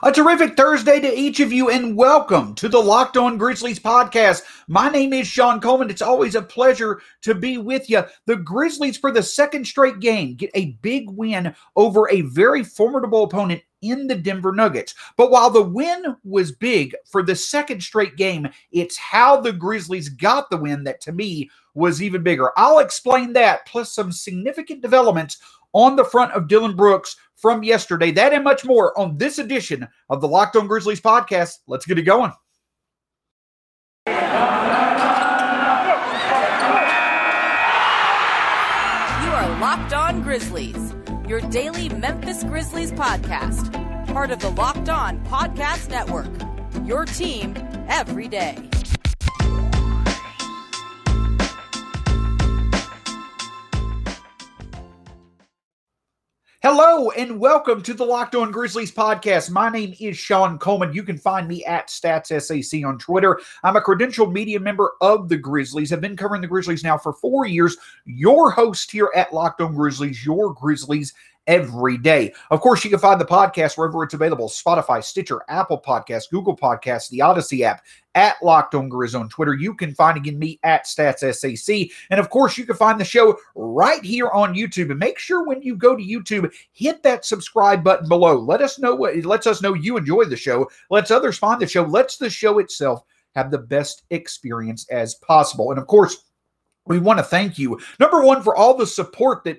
A terrific Thursday to each of you, and welcome to the Locked On Grizzlies podcast. My name is Shawn Coleman. It's always a pleasure to be with you. The Grizzlies, for the second straight game, get a big win over a very formidable opponent in the Denver Nuggets. But while the win was big for the second straight game, it's how the Grizzlies got the win that to me was even bigger. I'll explain that, plus some significant developments on the front of Dillon Brooks from yesterday. That and much more on this edition of the Locked On Grizzlies podcast. Let's get it going. You are Locked On Grizzlies, your daily Memphis Grizzlies podcast, part of the Locked On Podcast Network. Your team every day. Hello and welcome to the Locked On Grizzlies podcast. My name is Shawn Coleman. You can find me at StatsSAC on Twitter. I'm a credentialed media member of the Grizzlies. I've been covering the Grizzlies now for four years. Your host here at Locked On Grizzlies, your Grizzlies every day. Of course, you can find the podcast wherever it's available Spotify, Stitcher, Apple Podcasts, Google Podcasts, the Odyssey app, at Locked On Grizz on Twitter. You can find again me at StatsSAC. And of course, you can find the show right here on YouTube. And make sure when you go to YouTube, hit that subscribe button below. Let us know what it lets us know you enjoy the show, lets others find the show, lets the show itself have the best experience as possible. And of course, we want to thank you, number one, for all the support that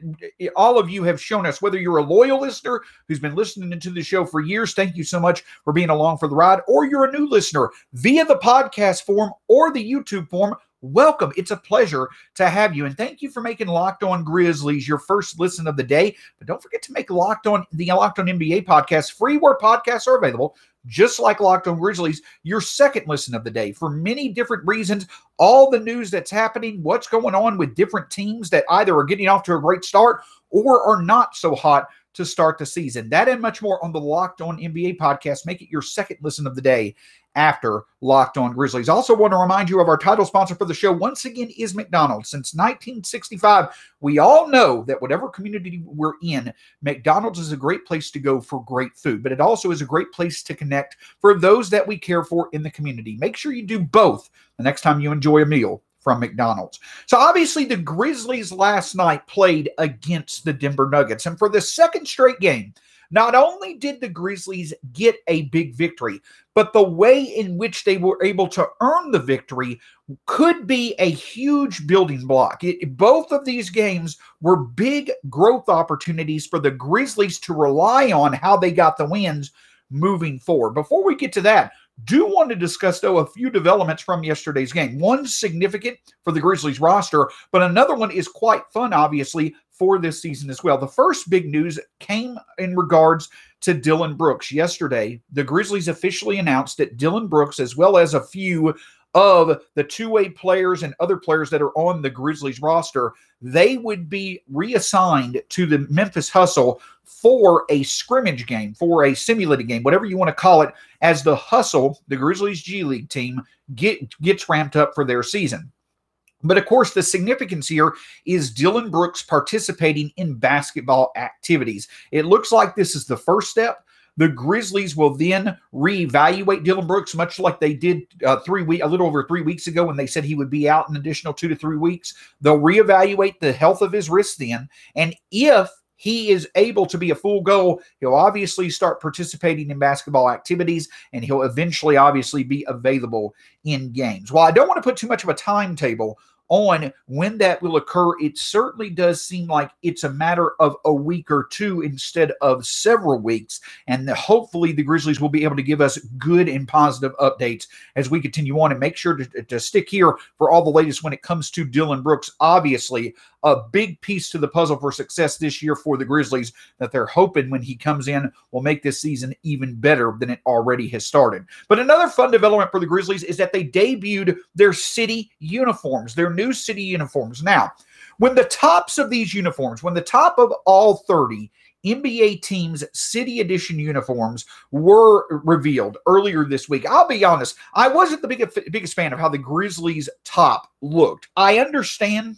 all of you have shown us. Whether you're a loyal listener who's been listening to the show for years, thank you so much for being along for the ride, or you're a new listener via the podcast form or the YouTube form. Welcome. It's a pleasure to have you. And thank you for making Locked On Grizzlies your first listen of the day. But don't forget to make Locked On the Locked On NBA podcast free where podcasts are available just like Locked On Grizzlies, your second listen of the day for many different reasons. All the news that's happening, what's going on with different teams that either are getting off to a great start or are not so hot to start the season. That and much more on the Locked On NBA podcast. Make it your second listen of the day after Locked On Grizzlies. Also, want to remind you of our title sponsor for the show once again is McDonald's. Since 1965, we all know that whatever community we're in, McDonald's is a great place to go for great food, but it also is a great place to connect for those that we care for in the community. Make sure you do both the next time you enjoy a meal from McDonald's. So obviously the Grizzlies last night played against the Denver Nuggets and for the second straight game, not only did the Grizzlies get a big victory, but the way in which they were able to earn the victory could be a huge building block. It, both of these games were big growth opportunities for the Grizzlies to rely on how they got the wins moving forward. Before we get to that, do want to discuss, though, a few developments from yesterday's game. One significant for the Grizzlies roster, but another one is quite fun, obviously, for this season as well. The first big news came in regards to Dillon Brooks. Yesterday, the Grizzlies officially announced that Dillon Brooks, as well as a few of the two-way players and other players that are on the Grizzlies roster, they would be reassigned to the Memphis Hustle for a scrimmage game, for a simulated game, whatever you want to call it, as the Hustle, the Grizzlies G League team, get, gets ramped up for their season. But of course, the significance here is Dillon Brooks participating in basketball activities. It looks like this is the first step. The Grizzlies will then reevaluate Dillon Brooks, much like they did uh, three week, a little over three weeks ago, when they said he would be out an additional two to three weeks. They'll reevaluate the health of his wrist then, and if he is able to be a full goal, he'll obviously start participating in basketball activities, and he'll eventually obviously be available in games. While I don't want to put too much of a timetable on when that will occur, it certainly does seem like it's a matter of a week or two instead of several weeks. And hopefully, the Grizzlies will be able to give us good and positive updates as we continue on. And make sure to, to stick here for all the latest when it comes to Dillon Brooks. Obviously, a big piece to the puzzle for success this year for the Grizzlies that they're hoping when he comes in will make this season even better than it already has started. But another fun development for the Grizzlies is that they debuted their city uniforms, their new city uniforms. Now, when the tops of these uniforms, when the top of all 30 NBA teams' City Edition uniforms were revealed earlier this week. I'll be honest, I wasn't the biggest, biggest fan of how the Grizzlies' top looked. I understand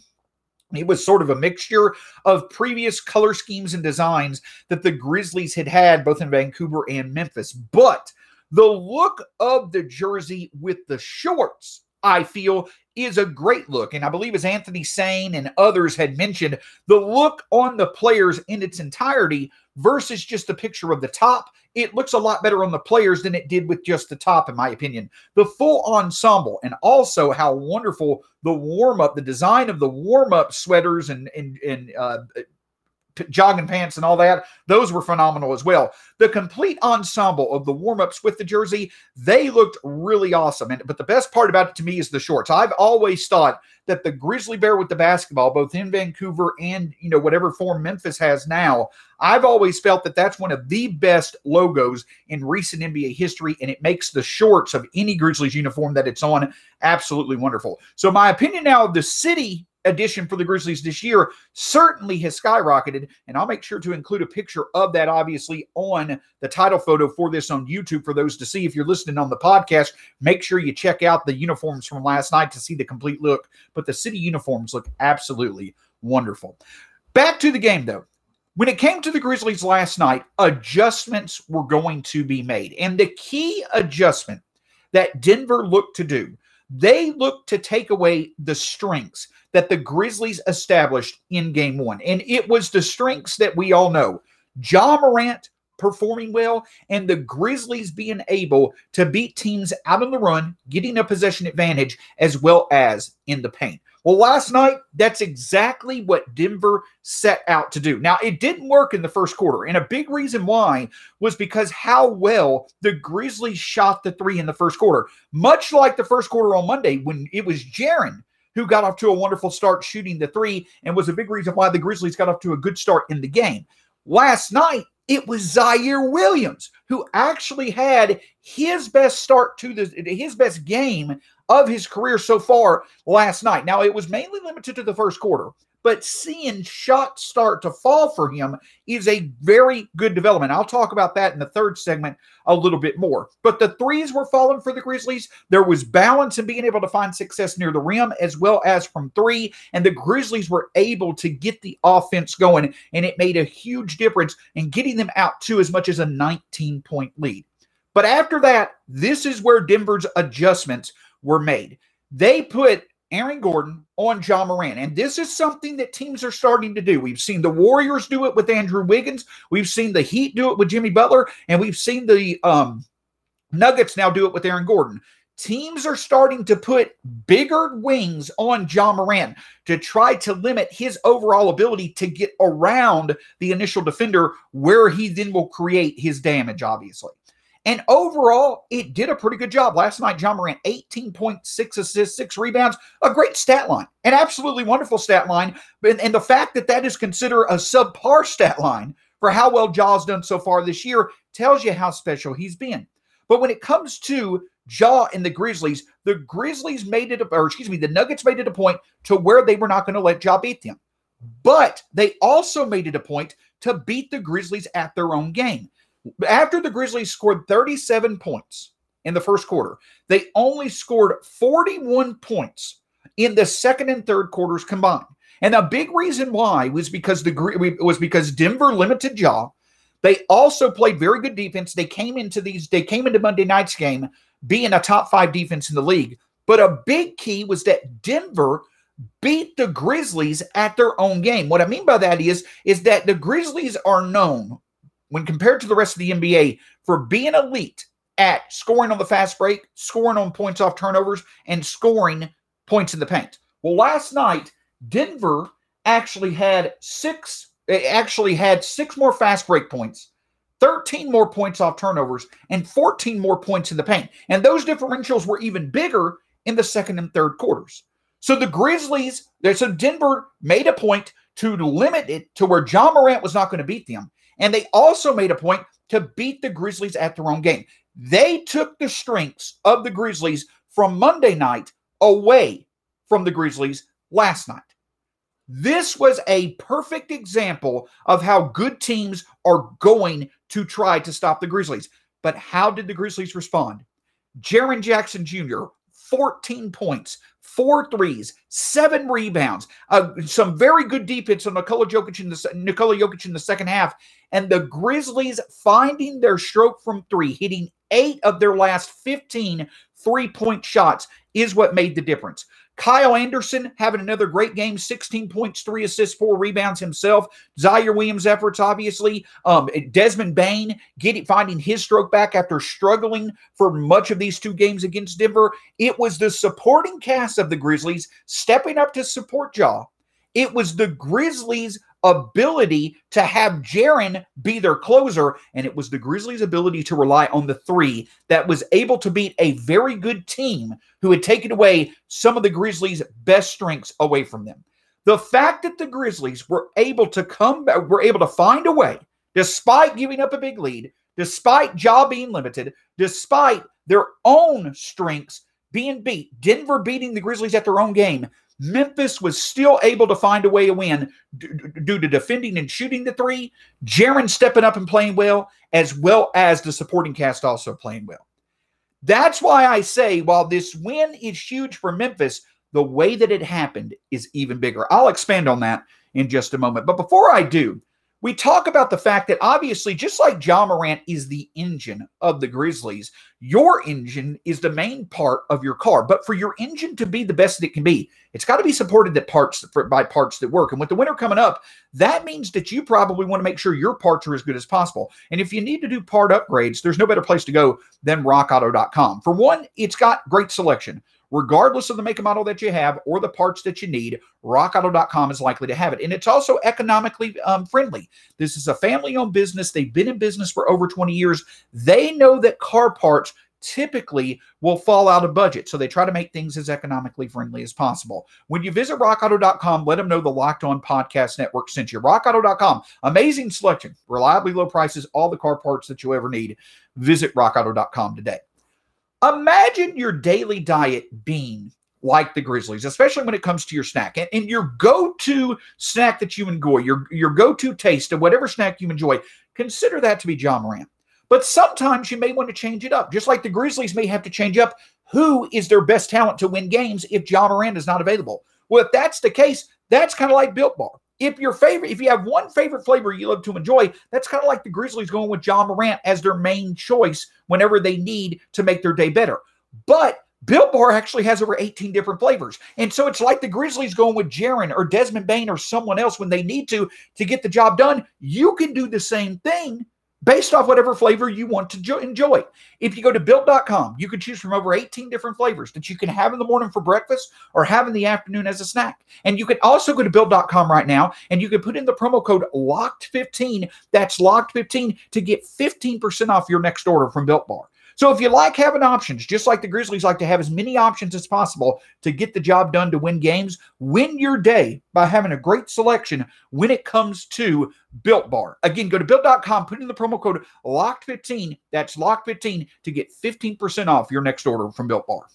It was sort of a mixture of previous color schemes and designs that the Grizzlies had had both in Vancouver and Memphis. But the look of the jersey with the shorts, I feel, is a great look. And I believe, as Anthony Sane and others had mentioned, the look on the players in its entirety versus just a picture of the top, it looks a lot better on the players than it did with just the top, in my opinion. The full ensemble, and also how wonderful the warm up, the design of the warm up sweaters and and and uh, jogging pants and all that, those were phenomenal as well. The complete ensemble of the warm-ups with the jersey, they looked really awesome. And but the best part about it to me is the shorts. I've always thought that the Grizzly Bear with the basketball, both in Vancouver and you know whatever form Memphis has now, I've always felt that that's one of the best logos in recent NBA history, and it makes the shorts of any Grizzlies uniform that it's on absolutely wonderful. So my opinion now of the city addition for the Grizzlies this year certainly has skyrocketed. And I'll make sure to include a picture of that, obviously, on the title photo for this on YouTube for those to see. If you're listening on the podcast, make sure you check out the uniforms from last night to see the complete look. But the city uniforms look absolutely wonderful. Back to the game, though. When it came to the Grizzlies last night, adjustments were going to be made. And the key adjustment that Denver looked to do they look to take away the strengths that the Grizzlies established in game one. And it was the strengths that we all know. Ja Morant performing well and the Grizzlies being able to beat teams out on the run, getting a possession advantage, as well as in the paint. Well, last night, that's exactly what Denver set out to do. Now, it didn't work in the first quarter, and a big reason why was because how well the Grizzlies shot the three in the first quarter. Much like the first quarter on Monday when it was Jaren who got off to a wonderful start shooting the three and was a big reason why the Grizzlies got off to a good start in the game. Last night, it was Ziaire Williams who actually had his best start to the his best game of his career so far last night. Now, it was mainly limited to the first quarter, but seeing shots start to fall for him is a very good development. I'll talk about that in the third segment a little bit more. But the threes were falling for the Grizzlies. There was balance in being able to find success near the rim as well as from three. And the Grizzlies were able to get the offense going, and it made a huge difference in getting them out to as much as a 19 point lead. But after that, this is where Denver's adjustments were made. They put Aaron Gordon on Ja Morant. And this is something that teams are starting to do. We've seen the Warriors do it with Andrew Wiggins. We've seen the Heat do it with Jimmy Butler. And we've seen the um, Nuggets now do it with Aaron Gordon. Teams are starting to put bigger wings on Ja Morant to try to limit his overall ability to get around the initial defender where he then will create his damage, obviously. And overall, it did a pretty good job. Last night, Ja Morant, 18.6 assists, six rebounds, a great stat line, an absolutely wonderful stat line. And, and the fact that that is considered a subpar stat line for how well Ja's done so far this year tells you how special he's been. But when it comes to Ja and the Grizzlies, the Grizzlies made it, or excuse me, the Nuggets made it a point to where they were not going to let Ja beat them. But they also made it a point to beat the Grizzlies at their own game. After the Grizzlies scored 37 points in the first quarter, they only scored 41 points in the second and third quarters combined. And a big reason why was because the was because Denver limited Ja. They also played very good defense. They came into these they came into Monday night's game being a top 5 defense in the league. But a big key was that Denver beat the Grizzlies at their own game. What I mean by that is is that the Grizzlies are known when compared to the rest of the NBA for being elite at scoring on the fast break, scoring on points off turnovers, and scoring points in the paint. Well, last night, Denver actually had six eh, actually had six more fast break points 13 more points off turnovers and 14 more points in the paint. And those differentials were even bigger in the second and third quarters. So the Grizzlies, so Denver made a point to limit it to where Ja Morant was not going to beat them. And they also made a point to beat the Grizzlies at their own game. They took the strengths of the Grizzlies from Monday night away from the Grizzlies last night. This was a perfect example of how good teams are going to try to stop the Grizzlies. But how did the Grizzlies respond? Jaren Jackson Jr., 14 points, four threes, seven rebounds, uh, some very good defense on Nikola Jokic in the Nikola Jokic in the second half, and the Grizzlies finding their stroke from three, hitting eight of their last 15 three-point shots is what made the difference. Kyle Anderson having another great game, 16 points, three assists, four rebounds himself. Ziaire Williams' efforts, obviously. Um, Desmond Bane getting finding his stroke back after struggling for much of these two games against Denver. It was the supporting cast of the Grizzlies stepping up to support Ja. It was the Grizzlies' ability to have Jaren be their closer, and it was the Grizzlies' ability to rely on the three that was able to beat a very good team who had taken away some of the Grizzlies' best strengths away from them. The fact that the Grizzlies were able to come back, were able to find a way, despite giving up a big lead, despite Ja being limited, despite their own strengths being beat, Denver beating the Grizzlies at their own game, Memphis was still able to find a way to win due to defending and shooting the three, Jaren stepping up and playing well, as well as the supporting cast also playing well. That's why I say while this win is huge for Memphis, the way that it happened is even bigger. I'll expand on that in just a moment. But before I do, we talk about the fact that obviously, just like Ja Morant is the engine of the Grizzlies, your engine is the main part of your car. But for your engine to be the best that it can be, it's got to be supported that parts by parts that work. And with the winter coming up, that means that you probably want to make sure your parts are as good as possible. And if you need to do part upgrades, there's no better place to go than rockauto.com. For one, it's got great selection regardless of the make and model that you have or the parts that you need, rockauto.com is likely to have it. And it's also economically um, friendly. This is a family owned business. They've been in business for over 20 years. They know that car parts typically will fall out of budget. So they try to make things as economically friendly as possible. When you visit rockauto.com, let them know the Locked On Podcast Network sent you. Rockauto.com, amazing selection, reliably low prices, all the car parts that you ever need. Visit rockauto.com today. Imagine your daily diet being like the Grizzlies, especially when it comes to your snack and, and your go-to snack that you enjoy, your, your go-to taste of whatever snack you enjoy. Consider that to be Ja Morant. But sometimes you may want to change it up, just like the Grizzlies may have to change up who is their best talent to win games if Ja Morant is not available. Well, if that's the case, that's kind of like Built Bar. If your favorite, if you have one favorite flavor you love to enjoy, that's kind of like the Grizzlies going with Ja Morant as their main choice whenever they need to make their day better. But Built Bar actually has over 18 different flavors. And so it's like the Grizzlies going with Jaren or Desmond Bane or someone else when they need to to get the job done. You can do the same thing based off whatever flavor you want to enjoy. If you go to built.com, you can choose from over 18 different flavors that you can have in the morning for breakfast or have in the afternoon as a snack. And you can also go to built.com right now and you can put in the promo code LOCKED15. That's LOCKED15 to get 15% off your next order from Built Bar. So if you like having options, just like the Grizzlies like to have as many options as possible to get the job done to win games, win your day by having a great selection when it comes to Built Bar. Again, go to built.com, put in the promo code LOCKED15. That's LOCKED15 to get 15% off your next order from Built Bar.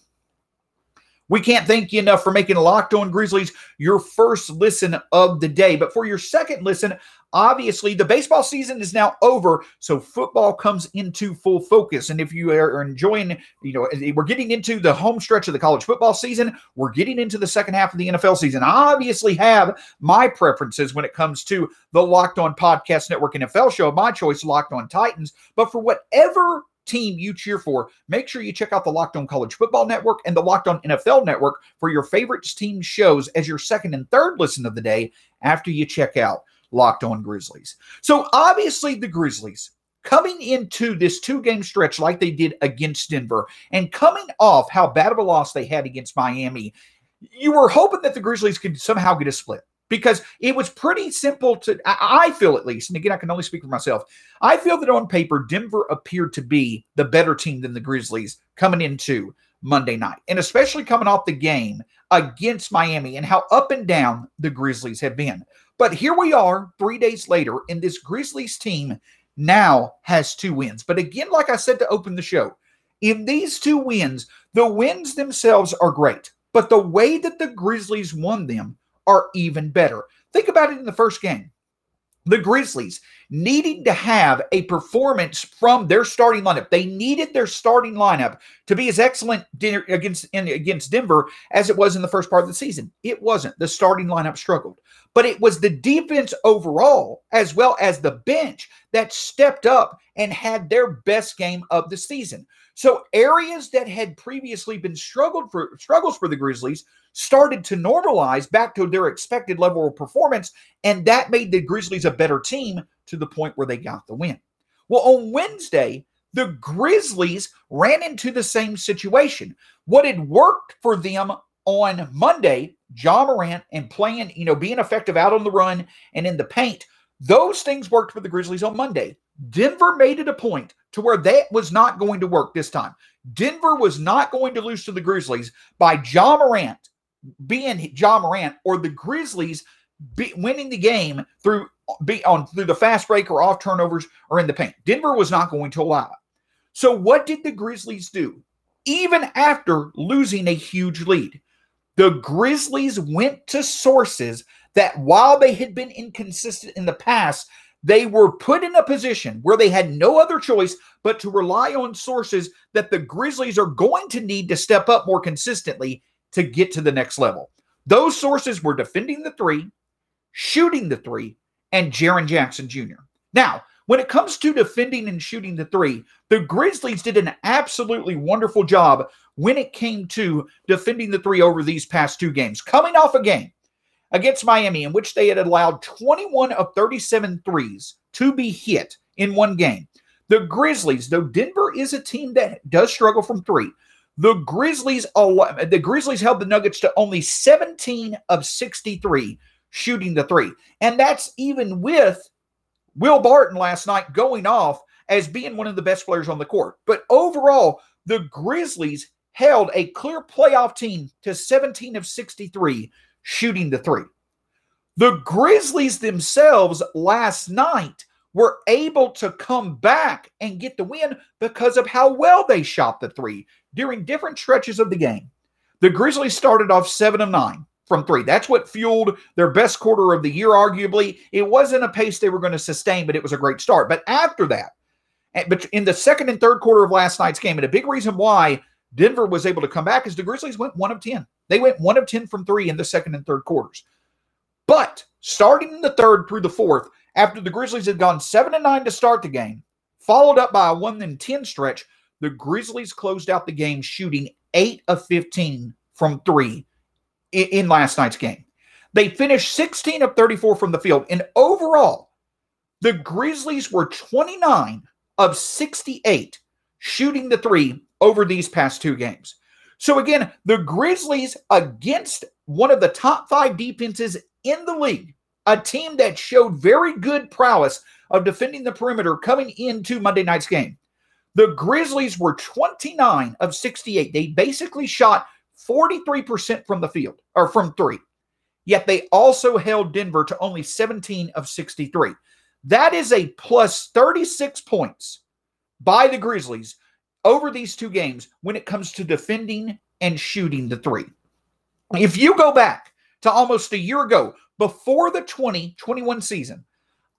We can't thank you enough for making Locked On Grizzlies your first listen of the day. But for your second listen, obviously the baseball season is now over, so football comes into full focus. And if you are enjoying, you know, we're getting into the home stretch of the college football season, we're getting into the second half of the NFL season. I obviously have my preferences when it comes to the Locked On Podcast Network NFL show. My choice, Locked On Titans. But for whatever team you cheer for, make sure you check out the Locked On College Football Network and the Locked On NFL Network for your favorite team shows as your second and third listen of the day after you check out Locked On Grizzlies. So obviously, the Grizzlies coming into this two game stretch like they did against Denver and coming off how bad of a loss they had against Miami, you were hoping that the Grizzlies could somehow get a split because it was pretty simple to I feel at least, and again I can only speak for myself. I feel that on paper Denver appeared to be the better team than the Grizzlies coming into Monday night, and especially coming off the game against Miami and how up and down the Grizzlies have been. But here we are, three days later, and this Grizzlies team now has two wins. But again, like I said to open the show, in these two wins, the wins themselves are great, but the way that the Grizzlies won them are even better. Think about it in the first game. The Grizzlies needing to have a performance from their starting lineup. They needed their starting lineup to be as excellent against against Denver as it was in the first part of the season. It wasn't. The starting lineup struggled. But it was the defense overall, as well as the bench, that stepped up and had their best game of the season. So areas that had previously been struggled for struggles for the Grizzlies started to normalize back to their expected level of performance, and that made the Grizzlies a better team to the point where they got the win. Well, on Wednesday, the Grizzlies ran into the same situation. What had worked for them on Monday, Ja Morant and playing, you know, being effective out on the run and in the paint, those things worked for the Grizzlies on Monday. Denver made it a point to where that was not going to work this time. Denver was not going to lose to the Grizzlies by Ja Morant being Ja Morant or the Grizzlies be, winning the game through be on through the fast break or off turnovers or in the paint. Denver was not going to allow it. So what did the Grizzlies do? Even after losing a huge lead, the Grizzlies went to sources that while they had been inconsistent in the past, they were put in a position where they had no other choice but to rely on sources that the Grizzlies are going to need to step up more consistently to get to the next level. Those sources were defending the three, shooting the three, and Jaren Jackson Jr. Now, when it comes to defending and shooting the three, the Grizzlies did an absolutely wonderful job when it came to defending the three over these past two games. Coming off a game against Miami in which they had allowed 21 of 37 threes to be hit in one game. The Grizzlies, though Denver is a team that does struggle from three, the Grizzlies the Grizzlies held the Nuggets to only 17 of 63 shooting the three. And that's even with Will Barton last night going off as being one of the best players on the court. But overall, the Grizzlies held a clear playoff team to 17 of 63 shooting the three. The Grizzlies themselves last night were able to come back and get the win because of how well they shot the three during different stretches of the game. The Grizzlies started off 7 of 9 from three. That's what fueled their best quarter of the year, arguably. It wasn't a pace they were going to sustain, but it was a great start. But after that, eh, but in the second and third quarter of last night's game, and a big reason why Denver was able to come back is the Grizzlies went one of 10. They went one of 10 from three in the second and third quarters. But starting in the third through the fourth, after the Grizzlies had gone seven and nine to start the game, followed up by a one and 10 stretch, the Grizzlies closed out the game shooting eight of 15 from three in, in last night's game. They finished 16 of 34 from the field. And overall, the Grizzlies were 29 of 68 shooting the three over these past two games. So again, the Grizzlies against one of the top five defenses in the league, a team that showed very good prowess of defending the perimeter coming into Monday night's game. The Grizzlies were 29 of 68. They basically shot 43% from the field or from three. Yet they also held Denver to only 17 of 63. That is a plus 36 points by the Grizzlies over these two games when it comes to defending and shooting the three. If you go back to almost a year ago, before the 2021 season,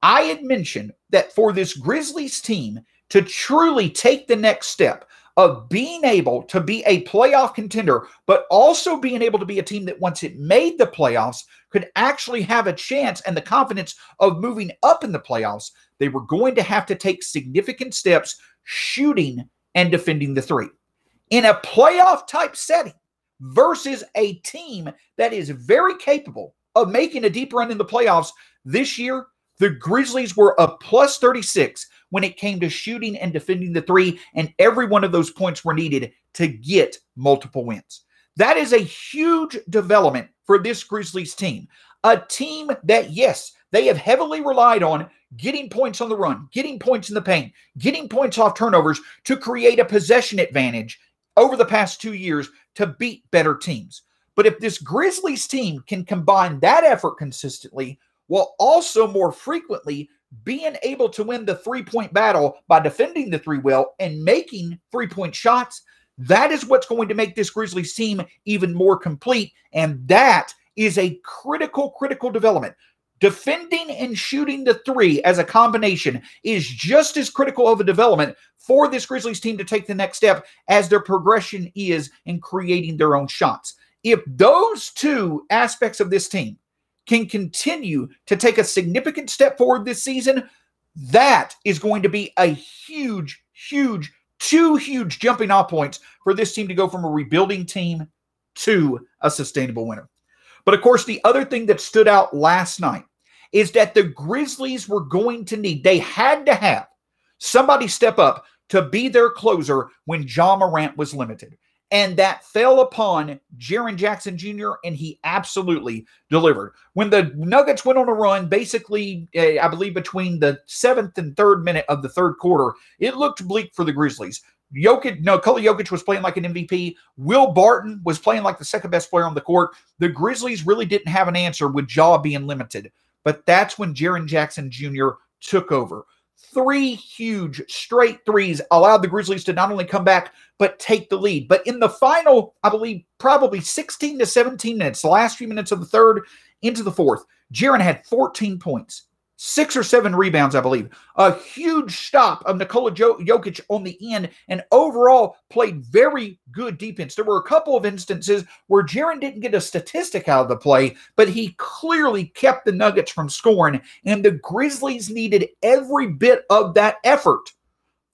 I had mentioned that for this Grizzlies team, to truly take the next step of being able to be a playoff contender, but also being able to be a team that once it made the playoffs could actually have a chance and the confidence of moving up in the playoffs, they were going to have to take significant steps shooting and defending the three. In a playoff type setting versus a team that is very capable of making a deep run in the playoffs this year, the Grizzlies were a plus 36 when it came to shooting and defending the three, and every one of those points were needed to get multiple wins. That is a huge development for this Grizzlies team. A team that, yes, they have heavily relied on getting points on the run, getting points in the paint, getting points off turnovers to create a possession advantage over the past two years to beat better teams. But if this Grizzlies team can combine that effort consistently while also more frequently being able to win the three point battle by defending the three well and making three point shots, that is what's going to make this Grizzlies team even more complete. And that is a critical, critical development. defending and shooting the three as a combination is just as critical of a development for this Grizzlies team to take the next step as their progression is in creating their own shots. If those two aspects of this team can continue to take a significant step forward this season, that is going to be a huge, huge, two huge jumping off points for this team to go from a rebuilding team to a sustainable winner. But of course, the other thing that stood out last night is that the Grizzlies were going to need, they had to have somebody step up to be their closer when Ja Morant was limited. And that fell upon Jaren Jackson Jr., and he absolutely delivered. When the Nuggets went on a run, basically, uh, I believe between the seventh and third minute of the third quarter, it looked bleak for the Grizzlies. Jokic, no, Nikola Jokic was playing like an MVP. Will Barton was playing like the second best player on the court. The Grizzlies really didn't have an answer with Ja being limited. But that's when Jaren Jackson Jr. took over. Three huge straight threes allowed the Grizzlies to not only come back, but take the lead. But in the final, I believe, probably 16 to 17 minutes, the last few minutes of the third into the fourth, Jaren had 14 points six or seven rebounds, I believe. A huge stop of Nikola Jokic on the end, and overall played very good defense. There were a couple of instances where Jaren didn't get a statistic out of the play, but he clearly kept the Nuggets from scoring, and the Grizzlies needed every bit of that effort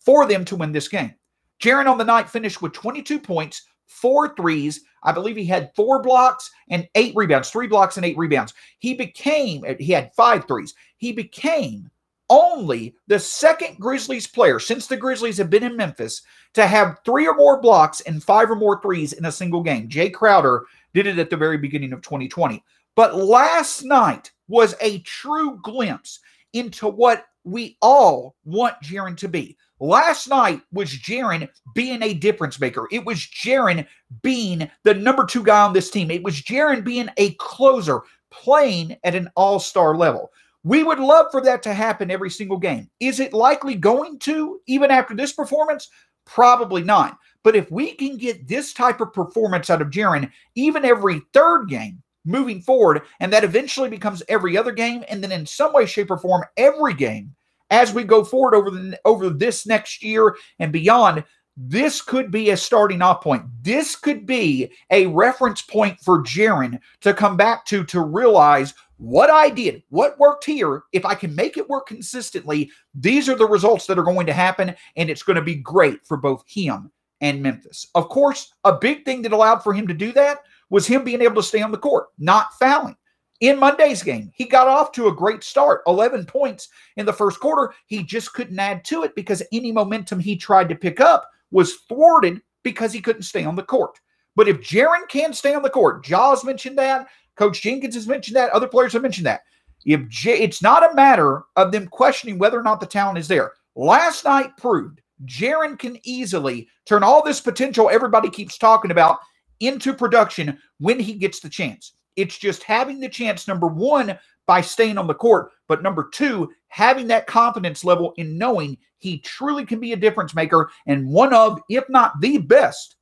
for them to win this game. Jaren on the night finished with 22 points, four threes. I believe he had four blocks and eight rebounds, three blocks and eight rebounds. He became, uh, he had five threes. He became only the second Grizzlies player since the Grizzlies have been in Memphis to have three or more blocks and five or more threes in a single game. Jae Crowder did it at the very beginning of 2020. But last night was a true glimpse into what we all want Jaren to be. Last night was Jaren being a difference maker. It was Jaren being the number two guy on this team. It was Jaren being a closer, playing at an all star level. We would love for that to happen every single game. Is it likely going to, even after this performance? Probably not. But if we can get this type of performance out of Jaren, even every third game moving forward, and that eventually becomes every other game, and then in some way, shape, or form, every game as we go forward over the over this next year and beyond, this could be a starting off point. This could be a reference point for Jaren to come back to to realize what I did, what worked here. If I can make it work consistently, these are the results that are going to happen, and it's going to be great for both him and Memphis. Of course, a big thing that allowed for him to do that was him being able to stay on the court, not fouling. In Monday's game, he got off to a great start 11 points in the first quarter. He just couldn't add to it because any momentum he tried to pick up was thwarted because he couldn't stay on the court. But if Jaren can stay on the court, Ja's mentioned that, Coach Jenkins has mentioned that, other players have mentioned that. If J- it's not a matter of them questioning whether or not the talent is there. Last night proved Jaren can easily turn all this potential everybody keeps talking about into production when he gets the chance. It's just having the chance, number one, by staying on the court, but number two, having that confidence level in knowing he truly can be a difference maker and one of, if not the best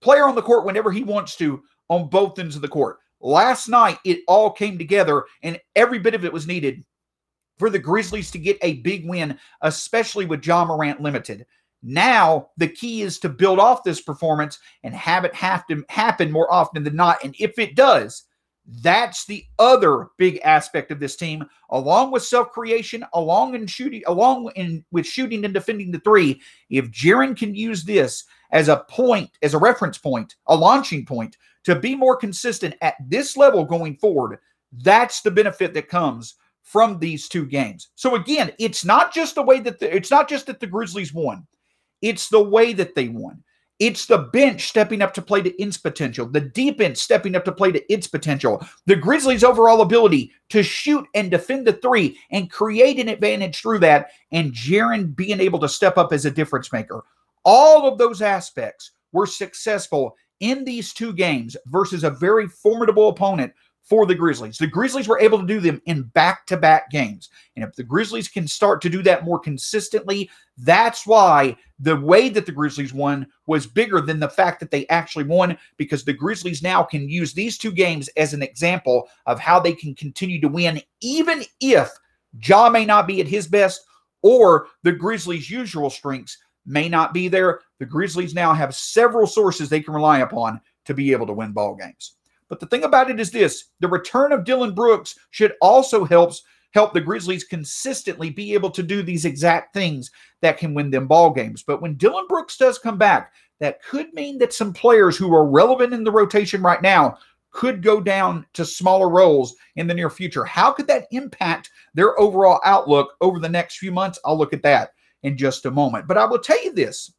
player on the court whenever he wants to on both ends of the court. Last night, it all came together, and every bit of it was needed for the Grizzlies to get a big win, especially with Ja Morant limited. Now, the key is to build off this performance and have it have to happen more often than not. And if it does, that's the other big aspect of this team, along with self-creation, along in shooting, along in with shooting and defending the three. If Jaren can use this as a point, as a reference point, a launching point to be more consistent at this level going forward, that's the benefit that comes from these two games. So again, it's not just the way that the, it's not just that the Grizzlies won. It's the way that they won. It's the bench stepping up to play to its potential, the defense stepping up to play to its potential, the Grizzlies' overall ability to shoot and defend the three and create an advantage through that, and Jaren being able to step up as a difference maker. All of those aspects were successful in these two games versus a very formidable opponent for the Grizzlies. The Grizzlies were able to do them in back to back games. And if the Grizzlies can start to do that more consistently, that's why the way that the Grizzlies won was bigger than the fact that they actually won, because the Grizzlies now can use these two games as an example of how they can continue to win, even if Ja may not be at his best or the Grizzlies' usual strengths may not be there. The Grizzlies now have several sources they can rely upon to be able to win ball games. But the thing about it is this the return of Dillon Brooks should also helps help the Grizzlies consistently be able to do these exact things that can win them ball games. But when Dillon Brooks does come back, that could mean that some players who are relevant in the rotation right now could go down to smaller roles in the near future. How could that impact their overall outlook over the next few months? I'll look at that in just a moment. But I will tell you this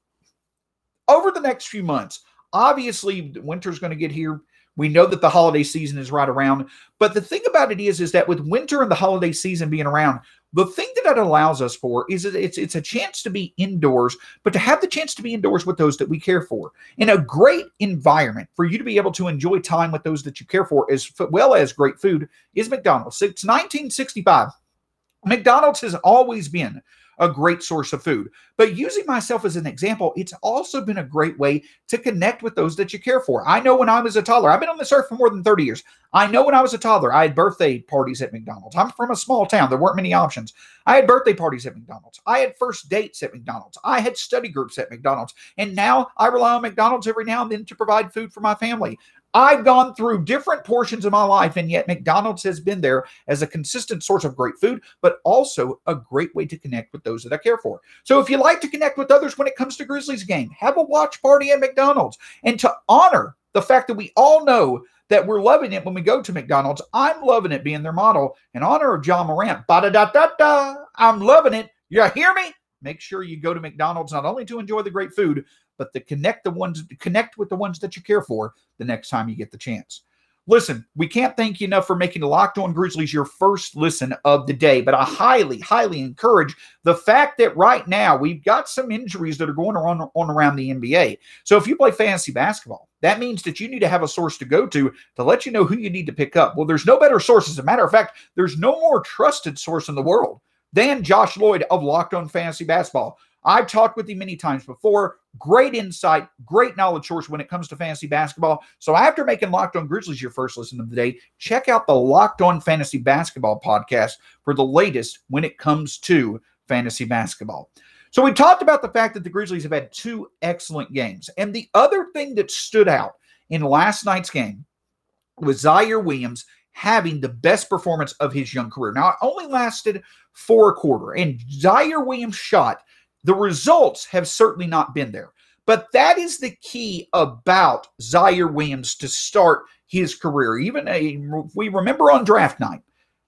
over the next few months, obviously, winter's going to get here. We know that the holiday season is right around. But the thing about it is, is that with winter and the holiday season being around, the thing that that allows us for is it's it's a chance to be indoors, but to have the chance to be indoors with those that we care for in a great environment for you to be able to enjoy time with those that you care for as well as great food is McDonald's. Since 1965, McDonald's has always been a great source of food. But using myself as an example, it's also been a great way to connect with those that you care for. I know when I was a toddler, I've been on this earth for more than 30 years. I know when I was a toddler, I had birthday parties at McDonald's. I'm from a small town, there weren't many options. I had birthday parties at McDonald's. I had first dates at McDonald's. I had study groups at McDonald's. And now I rely on McDonald's every now and then to provide food for my family. I've gone through different portions of my life, and yet McDonald's has been there as a consistent source of great food, but also a great way to connect with those that I care for. So if you like to connect with others when it comes to Grizzlies game, have a watch party at McDonald's. And to honor the fact that we all know that we're loving it when we go to McDonald's, I'm loving it being their model in honor of Ja Morant. Ba da da da da. I'm loving it. You hear me? Make sure you go to McDonald's not only to enjoy the great food, but to connect the ones connect with the ones that you care for the next time you get the chance. Listen, we can't thank you enough for making the Locked On Grizzlies your first listen of the day, but I highly, highly encourage the fact that right now we've got some injuries that are going on, on around the NBA. So if you play fantasy basketball, that means that you need to have a source to go to to let you know who you need to pick up. Well, there's no better source. As a matter of fact, there's no more trusted source in the world than Josh Lloyd of Locked On Fantasy Basketball. I've talked with him many times before. Great insight, great knowledge source when it comes to fantasy basketball. So after making Locked On Grizzlies your first listen of the day, check out the Locked On Fantasy Basketball podcast for the latest when it comes to fantasy basketball. So we talked about the fact that the Grizzlies have had two excellent games. And the other thing that stood out in last night's game was Ziaire Williams having the best performance of his young career. Now, it only lasted for a quarter, and Ziaire Williams shot the results have certainly not been there. But that is the key about Ziaire Williams to start his career. Even a, we remember on draft night,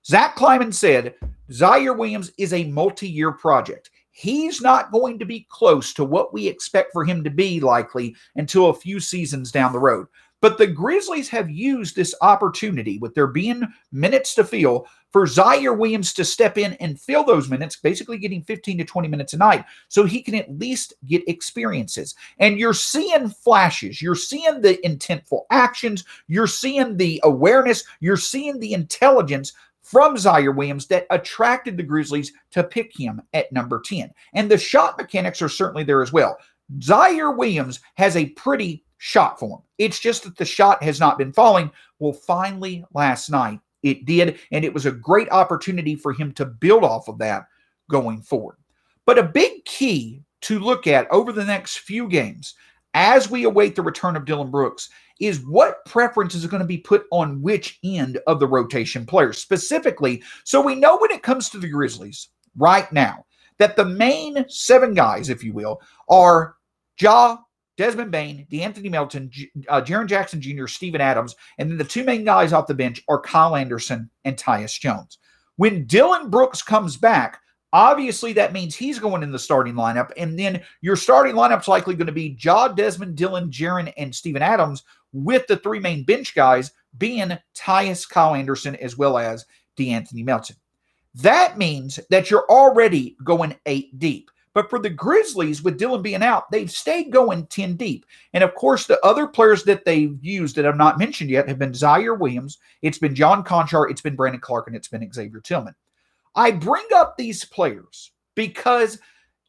Zach Kleiman said Ziaire Williams is a multi year project. He's not going to be close to what we expect for him to be likely until a few seasons down the road. But the Grizzlies have used this opportunity with there being minutes to fill for Ziaire Williams to step in and fill those minutes, basically getting 15 to 20 minutes a night, so he can at least get experiences. And you're seeing flashes, you're seeing the intentful actions, you're seeing the awareness, you're seeing the intelligence from Ziaire Williams that attracted the Grizzlies to pick him at number 10. And the shot mechanics are certainly there as well. Ziaire Williams has a pretty shot form. It's just that the shot has not been falling. Well, finally, last night it did, and it was a great opportunity for him to build off of that going forward. But a big key to look at over the next few games as we await the return of Dillon Brooks is what preference is going to be put on which end of the rotation players specifically. So we know when it comes to the Grizzlies right now that the main seven guys, if you will, are Ja, Desmond Bane, De'Anthony Melton, uh, Jaren Jackson Jr., Steven Adams, and then the two main guys off the bench are Kyle Anderson and Tyus Jones. When Dillon Brooks comes back, obviously that means he's going in the starting lineup, and then your starting lineup's likely going to be Ja, Desmond, Dillon, Jaren, and Steven Adams, with the three main bench guys being Tyus, Kyle Anderson, as well as De'Anthony Melton. That means that you're already going eight deep. But for the Grizzlies, with Dillon being out, they've stayed going 10 deep. And of course, the other players that they've used that I've not mentioned yet have been Ziaire Williams, it's been John Konchar, it's been Brandon Clarke, and it's been Xavier Tillman. I bring up these players because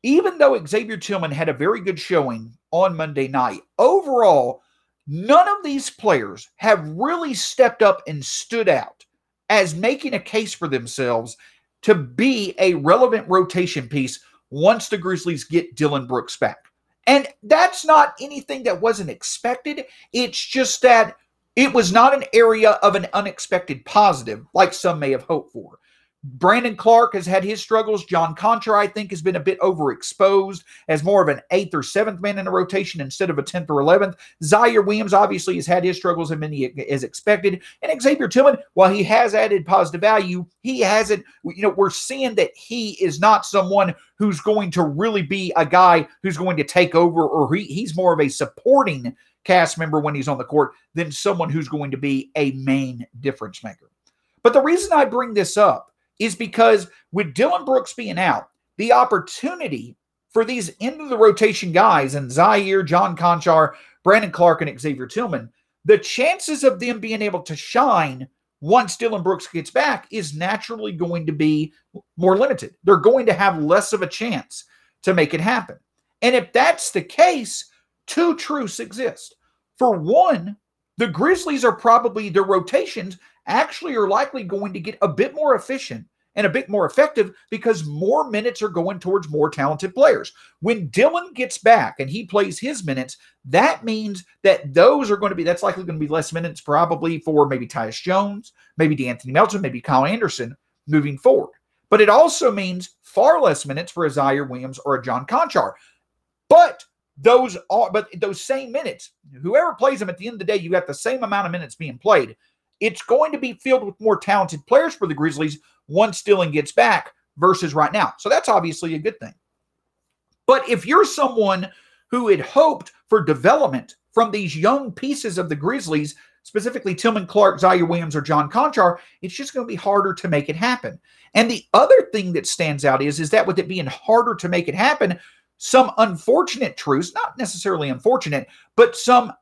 even though Xavier Tillman had a very good showing on Monday night, overall, none of these players have really stepped up and stood out as making a case for themselves to be a relevant rotation piece once the Grizzlies get Dillon Brooks back. And that's not anything that wasn't expected. It's just that it was not an area of an unexpected positive like some may have hoped for. Brandon Clarke has had his struggles. John Konchar, I think, has been a bit overexposed as more of an eighth or seventh man in a rotation instead of a 10th or 11th. Ziaire Williams obviously has had his struggles and many as expected. And Xavier Tillman, while he has added positive value, he hasn't, you know, we're seeing that he is not someone who's going to really be a guy who's going to take over or he, he's more of a supporting cast member when he's on the court than someone who's going to be a main difference maker. But the reason I bring this up is because with Dillon Brooks being out, the opportunity for these end of the rotation guys and Ziaire, John Konchar, Brandon Clarke, and Xavier Tillman, the chances of them being able to shine once Dillon Brooks gets back is naturally going to be more limited. They're going to have less of a chance to make it happen. And if that's the case, two truths exist. For one, the Grizzlies are probably, their rotations actually are likely going to get a bit more efficient and a bit more effective because more minutes are going towards more talented players. When Dillon gets back and he plays his minutes, that means that those are going to be, that's likely going to be less minutes probably for maybe Tyus Jones, maybe De'Anthony Melton, maybe Kyle Anderson moving forward. But it also means far less minutes for a Ziaire Williams or a John Konchar. But those are, but those same minutes, whoever plays them at the end of the day, you got the same amount of minutes being played. It's going to be filled with more talented players for the Grizzlies once Dillon gets back versus right now. So that's obviously a good thing. But if you're someone who had hoped for development from these young pieces of the Grizzlies, specifically Tillman Clarke, Ziaire Williams, or John Konchar, it's just going to be harder to make it happen. And the other thing that stands out is, is that with it being harder to make it happen, some unfortunate truths, not necessarily unfortunate, but some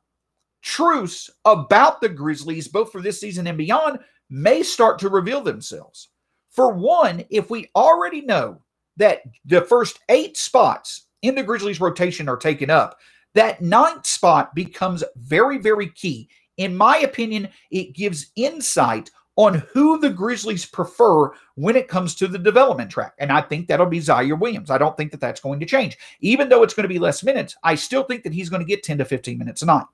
truths about the Grizzlies, both for this season and beyond, may start to reveal themselves. For one, if we already know that the first eight spots in the Grizzlies rotation are taken up, that ninth spot becomes very, very key. In my opinion, it gives insight on who the Grizzlies prefer when it comes to the development track. And I think that'll be Ziaire Williams. I don't think that that's going to change. Even though it's going to be less minutes, I still think that he's going to get 10 to 15 minutes a night.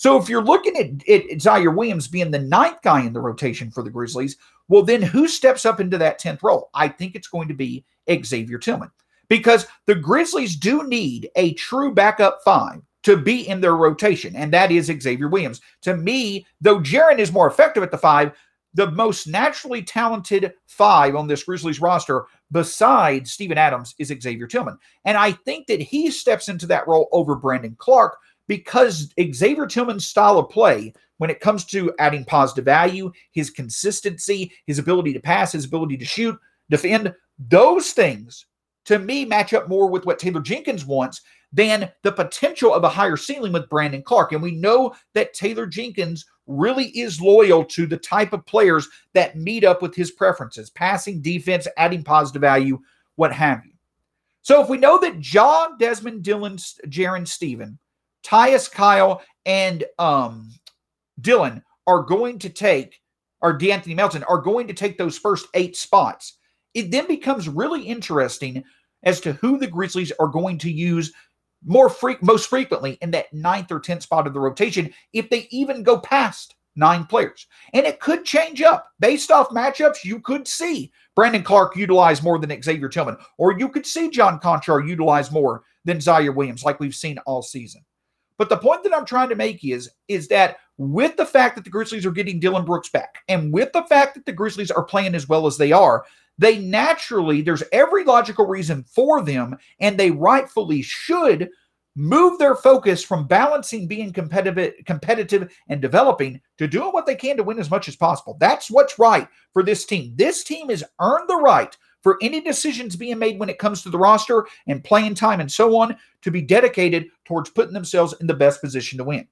So if you're looking at, at Ziaire Williams being the ninth guy in the rotation for the Grizzlies, well, then who steps up into that 10th role? I think it's going to be Xavier Tillman because the Grizzlies do need a true backup five to be in their rotation, and that is Xavier Williams. To me, though Jaren is more effective at the five, the most naturally talented five on this Grizzlies roster, besides Steven Adams, is Xavier Tillman. And I think that he steps into that role over Brandon Clarke because Xavier Tillman's style of play, when it comes to adding positive value, his consistency, his ability to pass, his ability to shoot, defend, those things to me match up more with what Taylor Jenkins wants than the potential of a higher ceiling with Brandon Clarke. And we know that Taylor Jenkins really is loyal to the type of players that meet up with his preferences passing, defense, adding positive value, what have you. So if we know that John, Desmond, Dillon, Jaren, Steven Tyus, Kyle, and um, Dillon are going to take, or De'Anthony Melton are going to take those first eight spots. It then becomes really interesting as to who the Grizzlies are going to use more fre- most frequently in that ninth or tenth spot of the rotation if they even go past nine players. And it could change up based off matchups. You could see Brandon Clarke utilize more than Xavier Tillman, or you could see John Konchar utilize more than Ziaire Williams, like we've seen all season. But the point that I'm trying to make is, is that with the fact that the Grizzlies are getting Dillon Brooks back, and with the fact that the Grizzlies are playing as well as they are, they naturally, there's every logical reason for them, and they rightfully should move their focus from balancing being competitive, competitive and developing to doing what they can to win as much as possible. That's what's right for this team. This team has earned the right for any decisions being made when it comes to the roster and playing time and so on to be dedicated towards putting themselves in the best position to win.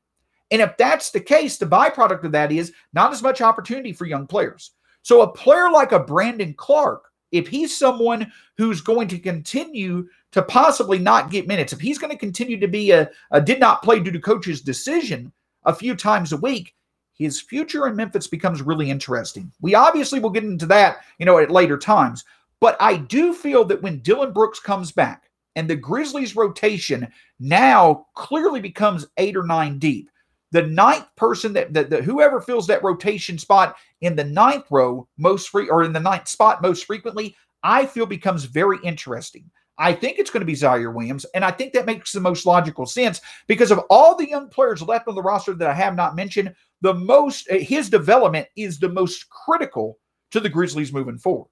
And if that's the case, the byproduct of that is not as much opportunity for young players. So a player like a Brandon Clarke, if he's someone who's going to continue to possibly not get minutes, if he's going to continue to be a, a did not play due to coach's decision a few times a week, his future in Memphis becomes really interesting. We obviously will get into that, you know, at later times. But I do feel that when Dillon Brooks comes back and the Grizzlies rotation now clearly becomes eight or nine deep, the ninth person that, that, that whoever fills that rotation spot in the ninth row most free or in the ninth spot most frequently, I feel becomes very interesting. I think it's going to be Ziaire Williams, and I think that makes the most logical sense because of all the young players left on the roster that I have not mentioned. The most his development is the most critical to the Grizzlies moving forward.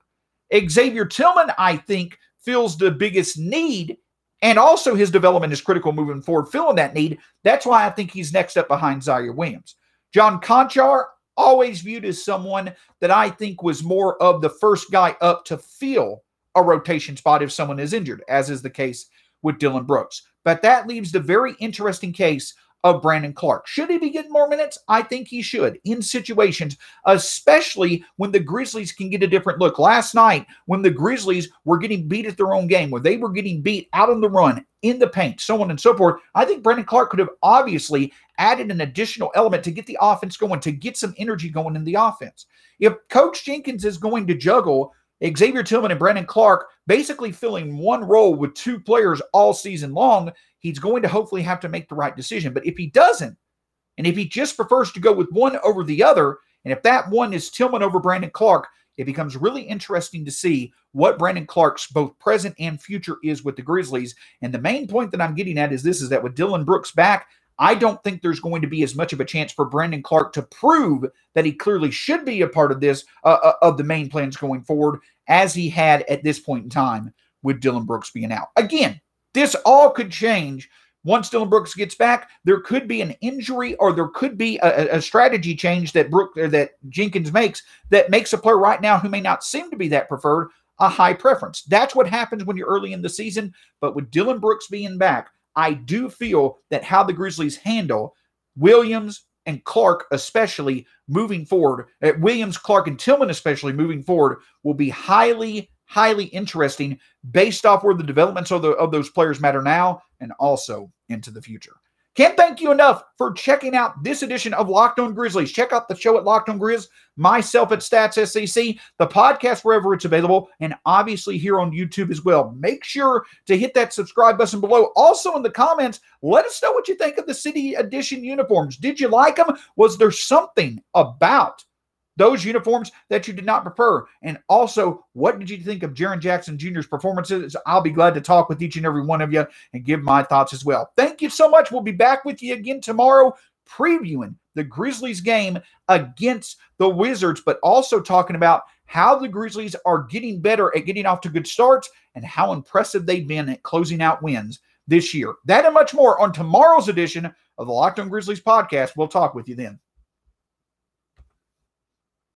Xavier Tillman, I think, feels the biggest need, and also his development is critical moving forward, filling that need. That's why I think he's next up behind Ziaire Williams. John Konchar, always viewed as someone that I think was more of the first guy up to fill a rotation spot if someone is injured, as is the case with Dillon Brooks. But that leaves the very interesting case of Brandon Clarke. Should he be getting more minutes? I think he should in situations, especially when the Grizzlies can get a different look. Last night, when the Grizzlies were getting beat at their own game, where they were getting beat out on the run, in the paint, so on and so forth, I think Brandon Clarke could have obviously added an additional element to get the offense going, to get some energy going in the offense. If Coach Jenkins is going to juggle Xavier Tillman and Brandon Clarke basically filling one role with two players all season long, he's going to hopefully have to make the right decision. But if he doesn't, and if he just prefers to go with one over the other, and if that one is Tillman over Brandon Clarke, it becomes really interesting to see what Brandon Clarke's both present and future is with the Grizzlies. And the main point that I'm getting at is this is that with Dillon Brooks back, I don't think there's going to be as much of a chance for Brandon Clarke to prove that he clearly should be a part of this, uh, uh, of the main plans going forward, as he had at this point in time with Dillon Brooks being out. Again, this all could change once Dillon Brooks gets back. There could be an injury, or there could be a, a strategy change that Brook that Jenkins makes that makes a player right now who may not seem to be that preferred a high preference. That's what happens when you're early in the season. But with Dillon Brooks being back, I do feel that how the Grizzlies handle Williams and Clarke, especially moving forward, uh, Williams, Clarke, and Tillman, especially moving forward, will be highly, highly interesting based off where the developments of, the, of those players matter now and also into the future. Can't thank you enough for checking out this edition of Locked On Grizzlies. Check out the show at Locked On Grizz, myself at Stats SAC, the podcast wherever it's available, and obviously here on YouTube as well. Make sure to hit that subscribe button below. Also in the comments, let us know what you think of the City Edition uniforms. Did you like them? Was there something about those uniforms that you did not prefer? And also, what did you think of Jaren Jackson Jr.'s performances? I'll be glad to talk with each and every one of you and give my thoughts as well. Thank you so much. We'll be back with you again tomorrow previewing the Grizzlies game against the Wizards, but also talking about how the Grizzlies are getting better at getting off to good starts and how impressive they've been at closing out wins this year. That and much more on tomorrow's edition of the Locked On Grizzlies podcast. We'll talk with you then.